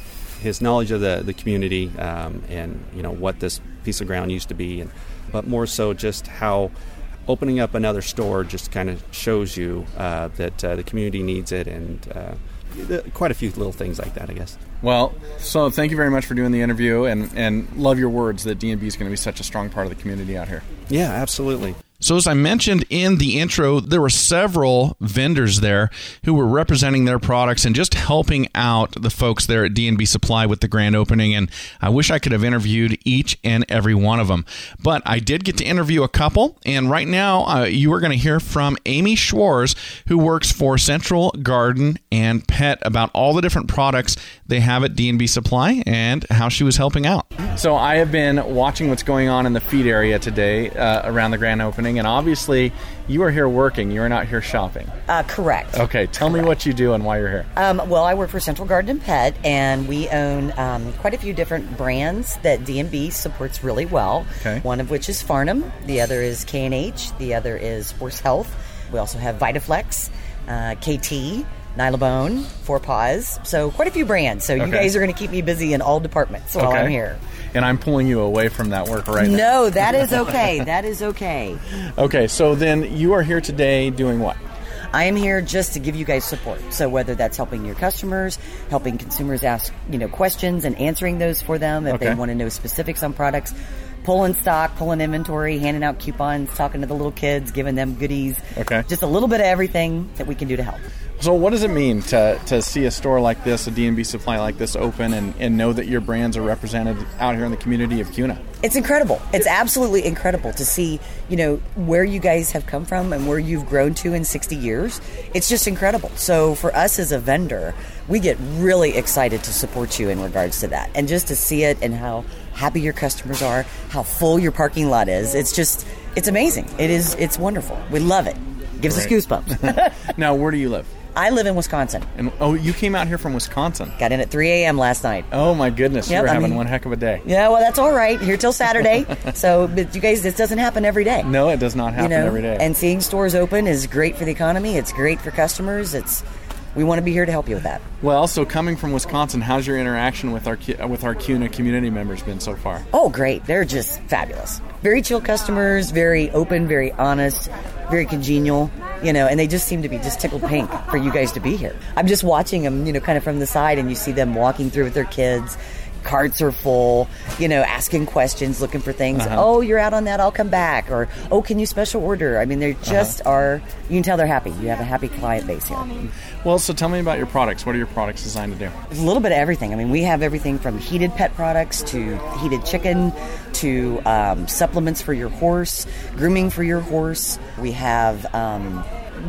his knowledge of the, the community um, and you know what this piece of ground used to be, and but more so just how opening up another store just kind of shows you uh, that uh, the community needs it, and uh, quite a few little things like that, I guess. Well, so thank you very much for doing the interview, and and love your words that D&B is going to be such a strong part of the community out here. Yeah, absolutely. So, as I mentioned in the intro, there were several vendors there who were representing their products and just helping out the folks there at D&B Supply with the grand opening. And I wish I could have interviewed each and every one of them. But I did get to interview a couple. And right now, uh, you are going to hear from Amy Schwartz, who works for Central Garden and Pet, about all the different products they have at D&B Supply and how she was helping out. So I have been watching what's going on in the feed area today uh, around the grand opening, and obviously you are here working. You are not here shopping. Uh, correct. Okay, tell me what you do and why you're here. Um, well, I work for Central Garden and Pet, and we own um, quite a few different brands that D&B supports really well. Okay. One of which is Farnham, the other is K&H, the other is Horse Health. We also have Vitaflex, uh, KT, Nylabone, Four Paws. So quite a few brands. So you guys are going to keep me busy in all departments while Okay. I'm here. And I'm pulling you away from that work right now. No, that is <laughs> okay. that is okay. Okay, so then you are here today doing what? I am here just to give you guys support. So whether that's helping your customers, helping consumers ask, you know, questions and answering those for them if Okay. they want to know specifics on products, pulling stock, pulling inventory, handing out coupons, talking to the little kids, giving them goodies. Okay. Just a little bit of everything that we can do to help. So what does it mean to, to see a store like this, a D&B supply like this open and, and know that your brands are represented out here in the community of Kuna? It's incredible. It's absolutely incredible to see, you know, where you guys have come from and where you've grown to in 60 years. It's just incredible. So for us as a vendor, we get really excited to support you in regards to that. And just to see it and how happy your customers are, how full your parking lot is. It's just it's amazing. It is it's wonderful. We love it. Gives us Great. goosebumps. <laughs> <laughs> now, where do you live? I live in Wisconsin. And oh, you came out here from Wisconsin. Got in at 3 a.m. last night. Oh my goodness, Yep, you're I having mean- one heck of a day. Yeah, well, that's all right. Here till Saturday. <laughs> so, but you guys, this doesn't happen every day. No, it does not happen you know, every day. And seeing stores open is great for the economy. It's great for customers. It's we want to be here to help you with that. Well, so coming from Wisconsin, how's your interaction with our with our Kuna community members been so far? Oh, great. They're just fabulous. Very chill customers, very open, very honest, very congenial, you know, and they just seem to be just tickled pink for you guys to be here. I'm just watching them, you know, kind of from the side, and you see them walking through with their kids. Carts are full, you know, asking questions, looking for things. Uh-huh. Oh, you're out on that, I'll come back. Or, oh, can you special order? I mean, they just are, you can tell they're happy. You have a happy client base here. Well, so tell me about your products. What are your products designed to do? There's a little bit of everything. I mean, we have everything from heated pet products to heated chicken to um, supplements for your horse, grooming for your horse. We have um,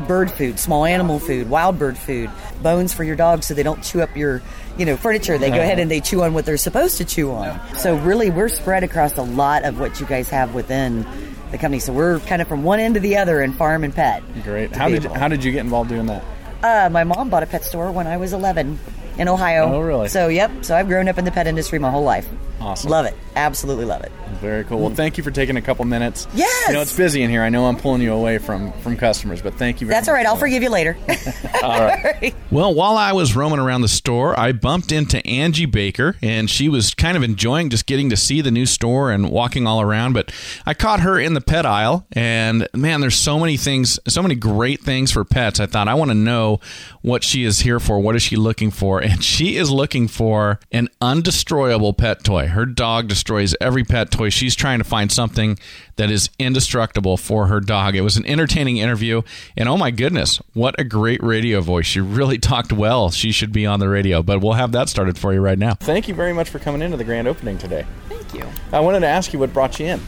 bird food, small animal food, wild bird food, bones for your dog so they don't chew up your, you know, furniture. They go ahead and they chew on what they're supposed to chew on. So really, we're spread across a lot of what you guys have within the company. So we're kind of from one end to the other in farm and pet. Great. How did how did you get involved doing that? Uh, my mom bought a pet store when I was 11 in Ohio. Oh, really? So, yep. So I've grown up in the pet industry my whole life. Awesome. Love it. Absolutely love it. Very cool. Well, thank you for taking a couple minutes. Yes! You know, it's busy in here. I know I'm pulling you away from from customers, but thank you very That's much. all right. I'll forgive you later. <laughs> <laughs> All right. Well, while I was roaming around the store, I bumped into Angie Baker, and she was kind of enjoying just getting to see the new store and walking all around. But I caught her in the pet aisle, and man, there's so many things, so many great things for pets. I thought I want to know what she is here for. What is she looking for? <laughs> And she is looking for an undestroyable pet toy. Her dog destroys every pet toy. She's trying to find something that is indestructible for her dog. It was an entertaining interview, and oh my goodness, what a great radio voice. She really talked well. She should be on the radio, but we'll have that started for you right now. Thank you very much for coming into the grand opening today. Thank you. I wanted to ask you what brought you in.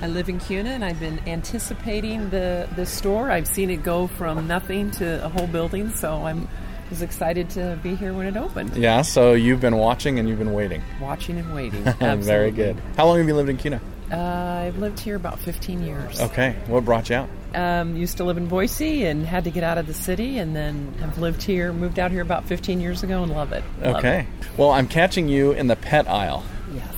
I live in Kuna and I've been anticipating the, the store. I've seen it go from nothing to a whole building, so I'm was excited to be here when it opened. Yeah, so you've been watching and you've been waiting. Watching and waiting. <laughs> Very good. How long have you lived in Kuna? Uh, I've lived here about 15 years. Okay. What brought you out? Um, used to live in Boise and had to get out of the city, and then have lived here, moved out here about 15 years ago, and love it. Love Okay. Well, I'm catching you in the pet aisle.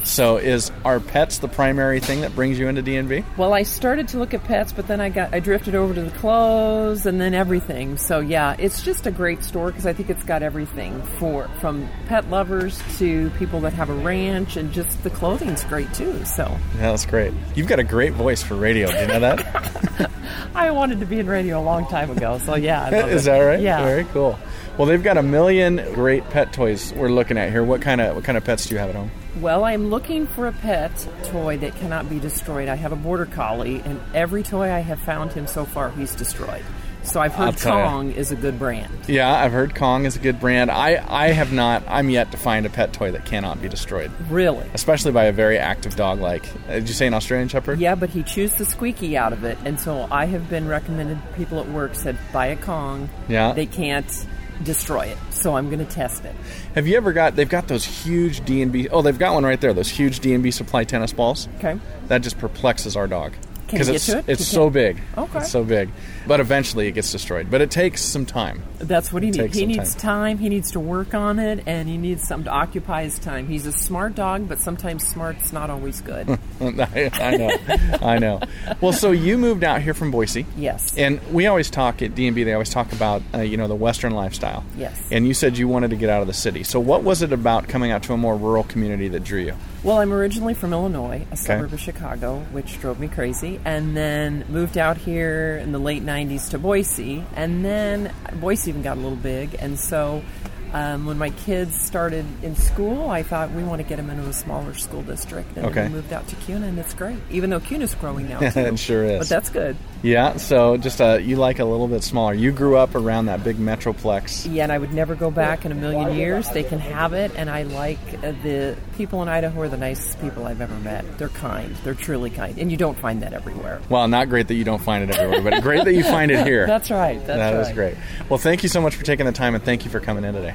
So is are pets the primary thing that brings you into D&B? Well, I started to look at pets, but then I got I drifted over to the clothes and then everything. So yeah, it's just a great store because I think it's got everything for from pet lovers to people that have a ranch, and just the clothing's great too. So Yeah, that's great. You've got a great voice for radio. Do you know that? <laughs> I wanted to be in radio a long time ago. So yeah, I <laughs> love Is it. that right? Yeah. Very cool. Well, they've got a million great pet toys we're looking at here. What kind of what kind of pets do you have at home? Well, I'm looking for a pet toy that cannot be destroyed. I have a border collie, and every toy I have found him so far, he's destroyed. So I've heard. Kong is a good brand. Yeah, I've heard Kong is a good brand. I, I have not. I'm yet to find a pet toy that cannot be destroyed. Really? Especially by a very active dog like. uh, Did you say an Australian Shepherd? Yeah, but he chews the squeaky out of it, and so I have been recommended. People at work said buy a Kong. Yeah. They can't destroy it, so I'm going to test it. Have you ever got? They've got those huge D and B. Oh, they've got one right there. Those huge D and B supply tennis balls. Okay. That just perplexes our dog. Can you get it's it? it's You so can- big. Okay. It's so big, but eventually it gets destroyed. But it takes some time. That's what he needs. He needs time. He needs to work on it, and he needs something to occupy his time. He's a smart dog, but sometimes smart's not always good. I, <laughs> I know, I know. Well, so you moved out here from Boise. Yes. And we always talk at D&B. They always talk about uh, you know the Western lifestyle. Yes. And you said you wanted to get out of the city. So what was it about coming out to a more rural community that drew you? Well, I'm originally from Illinois, a suburb of Chicago, which drove me crazy, and then moved out here in the late 90s to Boise, and then Boise even got a little big, and so um, when my kids started in school, I thought we want to get them into a smaller school district, and Okay. then we moved out to Kuna, and it's great, even though Kuna's growing now <laughs> too. It sure is. But that's good. Yeah. So just uh, you like a little bit smaller. You grew up around that big metroplex. Yeah, and I would never go back in a million years. They can have it, and I like uh, the people in Idaho are the nicest people I've ever met. They're kind. They're truly kind, and you don't find that everywhere. Well, not great that you don't find it everywhere, but great that you find it here. <laughs> That's right. That's That is right. great. Well, thank you so much for taking the time, and thank you for coming in today.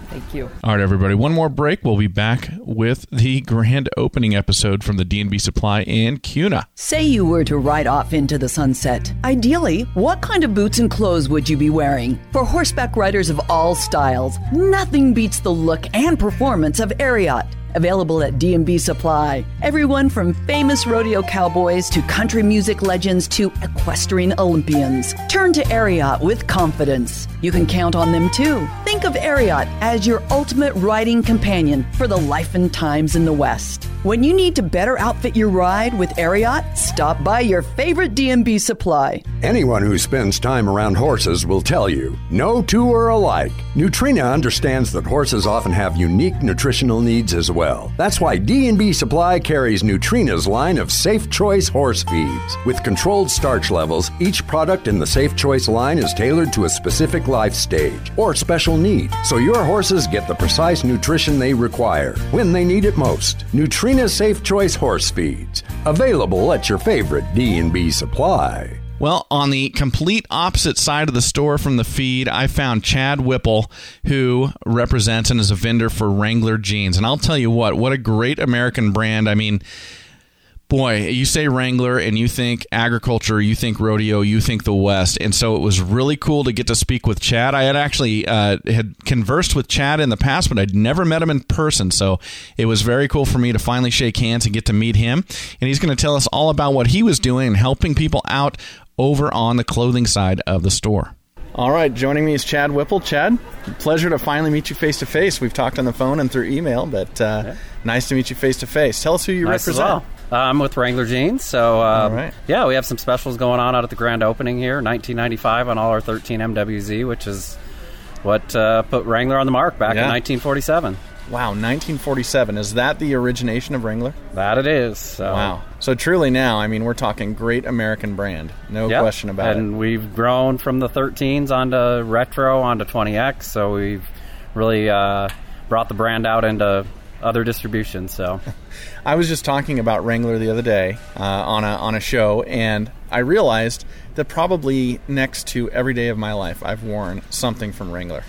Thank you. All right, everybody. One more break. We'll be back with the grand opening episode from the D&B Supply in Kuna. Say you were to ride off into the sunset. Ideally, what kind of boots and clothes would you be wearing? For horseback riders of all styles, nothing beats the look and performance of Ariat. Available at D&B Supply. Everyone from famous rodeo cowboys to country music legends to equestrian Olympians. Turn to Ariat with confidence. You can count on them too. Think of Ariat as your ultimate riding companion for the life and times in the West. When you need to better outfit your ride with Ariat, stop by your favorite D&B Supply. Anyone who spends time around horses will tell you no two are alike. Nutrena understands that horses often have unique nutritional needs as well. That's why D&B Supply carries Nutrena's line of Safe Choice horse feeds. With controlled starch levels, each product in the Safe Choice line is tailored to a specific life stage or special need, so your horses get the precise nutrition they require when they need it most. Nutrena Safe Choice horse feeds, available at your favorite D&B Supply. Well, on the complete opposite side of the store from the feed, I found Chad Whipple, who represents and is a vendor for Wrangler jeans. And I'll tell you what, what a great American brand. I mean, boy, you say Wrangler and you think agriculture, you think rodeo, you think the West, and so it was really cool to get to speak with Chad. I had actually uh, had conversed with Chad in the past, but I'd never met him in person, so it was very cool for me to finally shake hands and get to meet him. And he's going to tell us all about what he was doing and helping people out over on the clothing side of the store. All right, joining me is Chad Whipple. Chad, pleasure to finally meet you face to face. We've talked on the phone and through email, but uh, nice to meet you face to face. Tell us who you Nice as represent. Uh, I'm with Wrangler Jeans, so uh, right. yeah, we have some specials going on out at the grand opening here, 1995 on all our 13 MWZ, which is what uh, put Wrangler on the mark back Yeah. in 1947. Wow, 1947. Is that the origination of Wrangler? That it is. So. Wow. So truly now, I mean, we're talking great American brand. No Yep. question about and it. And we've grown from the 13s onto retro onto 20x, so we've really uh, brought the brand out into other distributions. So <laughs> I was just talking about Wrangler the other day uh, on a on a show, and I realized that probably next to every day of my life, I've worn something from Wrangler.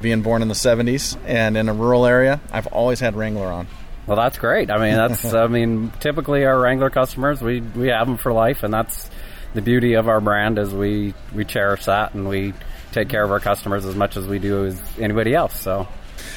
Being born in the '70s and in a rural area, I've always had Wrangler on. Well, that's great. I mean, that's I mean, <laughs> typically our Wrangler customers, we we have them for life, and that's the beauty of our brand is we we cherish that and we take care of our customers as much as we do as anybody else. So.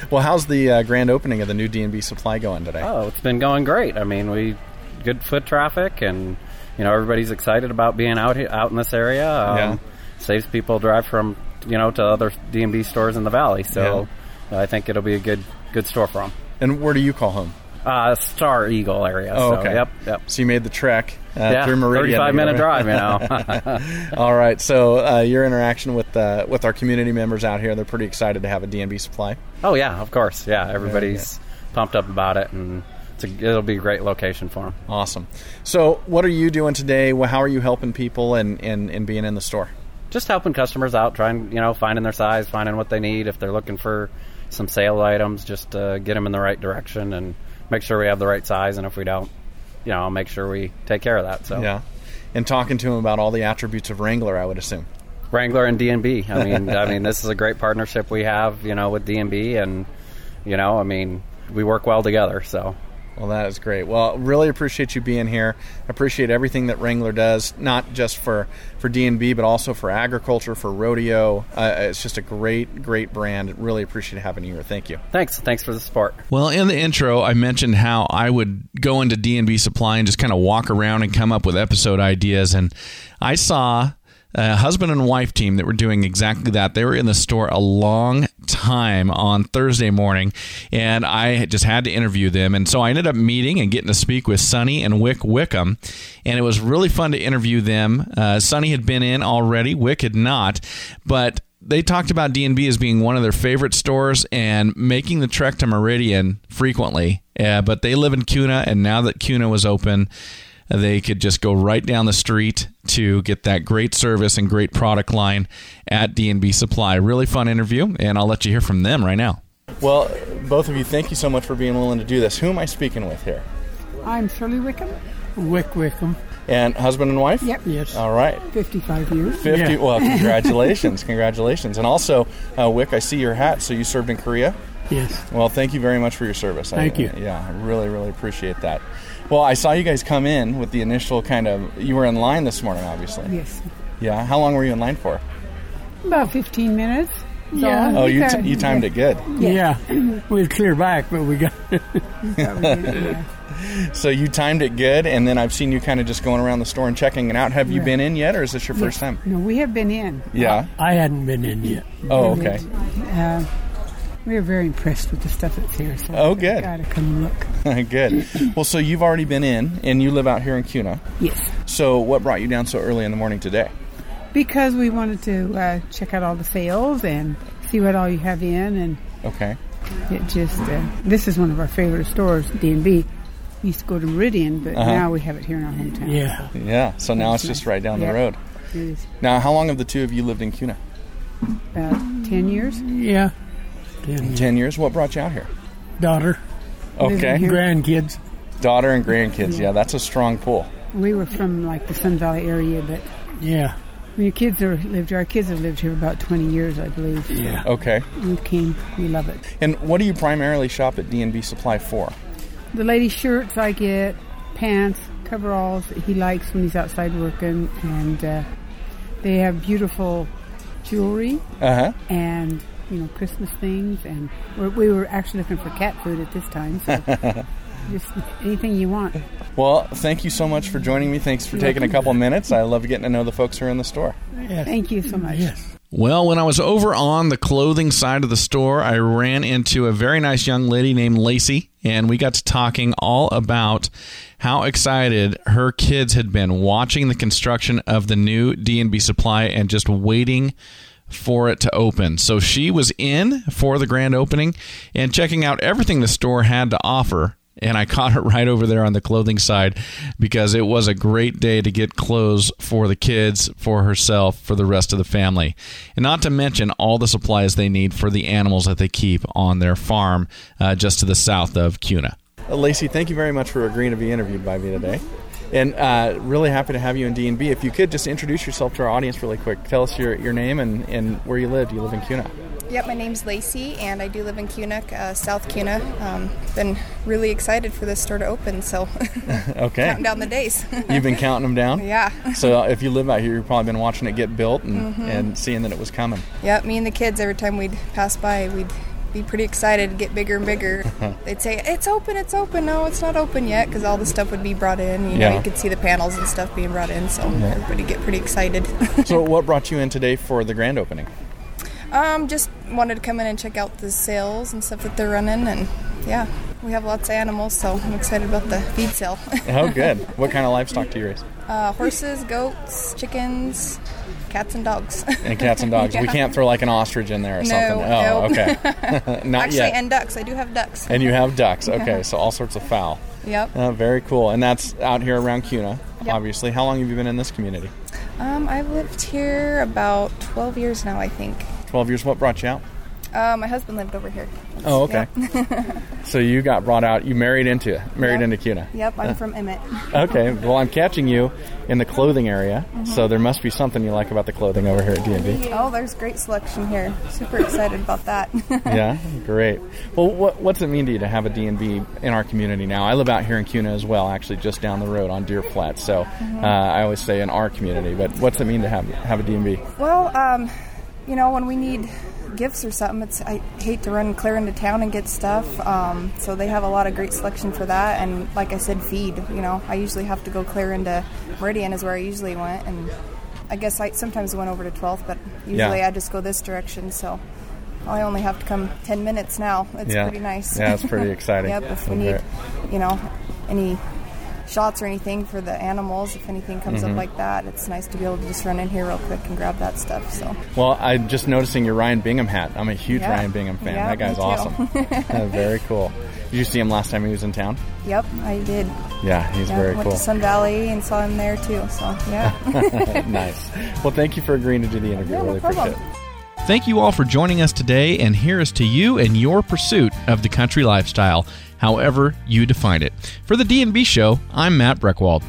Well, how's the uh, grand opening of the new D&B supply going today? Oh, it's been going great. I mean, we good foot traffic, and you know everybody's excited about being out here, out in this area. Um, Yeah. Saves people drive from you know to other D and B stores in the valley. So I think it'll be a good good store for them. And where do you call home? Uh, Star Eagle area. Oh, so, okay. Yep. Yep. So you made the trek uh, Yeah, through Meridian. 35 minute drive, you know. <laughs> All right. So uh, your interaction with uh, with our community members out here, they're pretty excited to have a D&B supply. Oh yeah, of course. Yeah, everybody's pumped up about it, and it's a, it'll be a great location for them. Awesome. So what are you doing today? How are you helping people and, and, and being in the store? just helping customers out, trying you know finding their size, finding what they need. If they're looking for some sale items, just uh, get them in the right direction and make sure we have the right size. And if we don't, you know, I'll make sure we take care of that. So Yeah. And talking to him about all the attributes of Wrangler, I would assume. Wrangler and D&B. I mean, I mean, this is a great partnership we have, you know, with D&B, and you know, I mean, we work well together. So Well, that is great. Well, really appreciate you being here. Appreciate everything that Wrangler does, not just for for D&B, but also for agriculture, for rodeo. Uh, it's just a great, great brand. Really appreciate having you here. Thank you. thanks, thanks for the support. Well, in the intro, I mentioned how I would go into D&B Supply and just kind of walk around and come up with episode ideas. And I saw a husband and wife team that were doing exactly that. They were in the store a long time on Thursday morning, and I just had to interview them. And so I ended up meeting and getting to speak with Sonny and Wick Wickham, and it was really fun to interview them. Uh, Sonny had been in already, Wick had not, but they talked about D&B as being one of their favorite stores and making the trek to Meridian frequently. Uh, but they live in Kuna, and now that Kuna was open, they could just go right down the street to get that great service and great product line at D&B Supply. Really fun interview, and I'll let you hear from them right now. Well, both of you, thank you so much for being willing to do this. Who am I speaking with here? I'm Shirley Wickham. Wick Wickham. And husband and wife? Yep. Yes. All right. 55 years. 50. Yeah. Well, <laughs> congratulations. congratulations. And also, uh, Wick, I see your hat. So you served in Korea? Yes. Well, thank you very much for your service. Thank I, you. Yeah, I really, really appreciate that. Well, I saw you guys come in with the initial kind of. You were in line this morning, obviously. Yes. Yeah. How long were you in line for? About 15 minutes. Yeah. Oh, you t- you timed it good. Yeah. <clears throat> we was clear back, but we got. <laughs> So you timed it good, and then I've seen you kind of just going around the store and checking it out. Have you Right. been in yet, or is this your first time? No, we have been in. Yeah. I hadn't been in yet. Oh, okay. Uh, we are very impressed with the stuff that's here. So Oh, good. Got to come look. <laughs> good. Well, so you've already been in, and you live out here in Kuna. Yes. So what brought you down so early in the morning today? Because we wanted to uh, check out all the sales and see what all you have in, and Okay. it just uh, this is one of our favorite stores, D and B. We used to go to Meridian, but Uh-huh. now we have it here in our hometown. Yeah. So now it's just right down the road. It is Now, how long have the two of you lived in Kuna? about ten years. Yeah. Ten years. What brought you out here? Daughter. Okay. Grandkids. Daughter and grandkids. Yeah. Yeah, that's a strong pull. We were from like the Sun Valley area, but yeah, when your kids are lived here, our kids have lived here about twenty years, I believe. Yeah. Okay. We came. We love it. And what do you primarily shop at D&B Supply for? The ladies' shirts I get, pants, coveralls that he likes when he's outside working, and uh, they have beautiful jewelry Uh-huh. and you know Christmas things. And we're, we were actually looking for cat food at this time, so <laughs> just anything you want. Well, thank you so much for joining me. Thanks for You're taking a welcome. couple minutes. I love getting to know the folks who are in the store. Thank you so much. Well, when I was over on the clothing side of the store, I ran into a very nice young lady named Lacey, and we got to talking all about how excited her kids had been watching the construction of the new D&B supply and just waiting for it to open. So she was in for the grand opening and checking out everything the store had to offer. And I <laughs> caught her right over there on the clothing side because it was a great day to get clothes for the kids, for herself, for the rest of the family. And not to mention all the supplies they need for the animals that they keep on their farm uh, just to the south of Kuna. Lacey, thank you very much for agreeing to be interviewed by me today. And uh, really happy to have you in D&B. If you could just introduce yourself to our audience really quick. Tell us your, your name and, and where you live. Do you live in Kuna? Yep, my name's Lacey, and I do live in Kuna, uh, South Kuna. Um, been really excited for this store to open, so <laughs> <laughs> Okay. counting down the days. <laughs> You've been counting them down? Yeah. So uh, if you live out here, you've probably been watching it get built and, Mhm. and seeing that it was coming. Yep, me and the kids, every time we'd pass by, we'd be pretty excited to get bigger and bigger. <laughs> They'd say, "It's open, it's open." No, it's not open yet, because all the stuff would be brought in. You know, Yeah. you could see the panels and stuff being brought in, so Yeah. everybody get pretty excited. <laughs> so what brought you in today for the grand opening? Um, just wanted to come in and check out the sales and stuff that they're running, and yeah, we have lots of animals, so I'm excited about the feed sale. Oh, good. <laughs> what kind of livestock do you raise? uh, horses, goats, chickens, cats, and dogs. And cats and dogs. We can't throw like an ostrich in there or No, something. Oh, nope. okay. <laughs> <laughs> Not Actually, yet. and ducks. I do have ducks. And you have ducks. Okay, so all sorts of fowl. Yep. Uh, very cool. And that's out here around Kuna, Yep. obviously. How long have you been in this community? Um, I've lived here about 12 years now, I think. 12 years. What brought you out? Uh, my husband lived over here. Oh, okay. <laughs> So you got brought out, you married into married Yep. into Kuna. Yep, I'm from Emmett. <laughs> Okay, well, I'm catching you in the clothing area, Mhm. so there must be something you like about the clothing over here at D&B. Oh, there's great selection here. Super excited about that. <laughs> yeah, great. Well, what, what's it mean to you to have a D&B in our community now? I live out here in Kuna as well, actually just down the road on Deer Flat. So Mhm. uh, I always say in our community, but what's it mean to have have a D&B? Well, um, you know, when we need gifts or something, it's I hate to run clear into town and get stuff. Um, so they have a lot of great selection for that. And like I said, feed. You know, I usually have to go clear into Meridian is where I usually went, and I guess I sometimes went over to 12th, but usually Yeah. I just go this direction. So. I only have to come 10 minutes now. It's Yeah. pretty nice. Yeah, it's pretty <laughs> exciting. yep, if we Okay. need, you know, any shots or anything for the animals, if anything comes Mhm. up like that, it's nice to be able to just run in here real quick and grab that stuff. So Well, I'm just noticing your Ryan Bingham hat. I'm a huge Yeah. Ryan Bingham fan. Yeah, that guy's awesome. <laughs> Uh, very cool. Did you see him last time he was in town? Yep, I did. Yeah, he's Yeah, very went cool. to Sun Valley and saw him there too. So yeah. <laughs> nice. Well, thank you for agreeing to do the interview. Yeah, really appreciate it. Thank you all for joining us today, and here is to you and your pursuit of the country lifestyle, however you define it. For the D&B Show, I'm Matt Breckwald.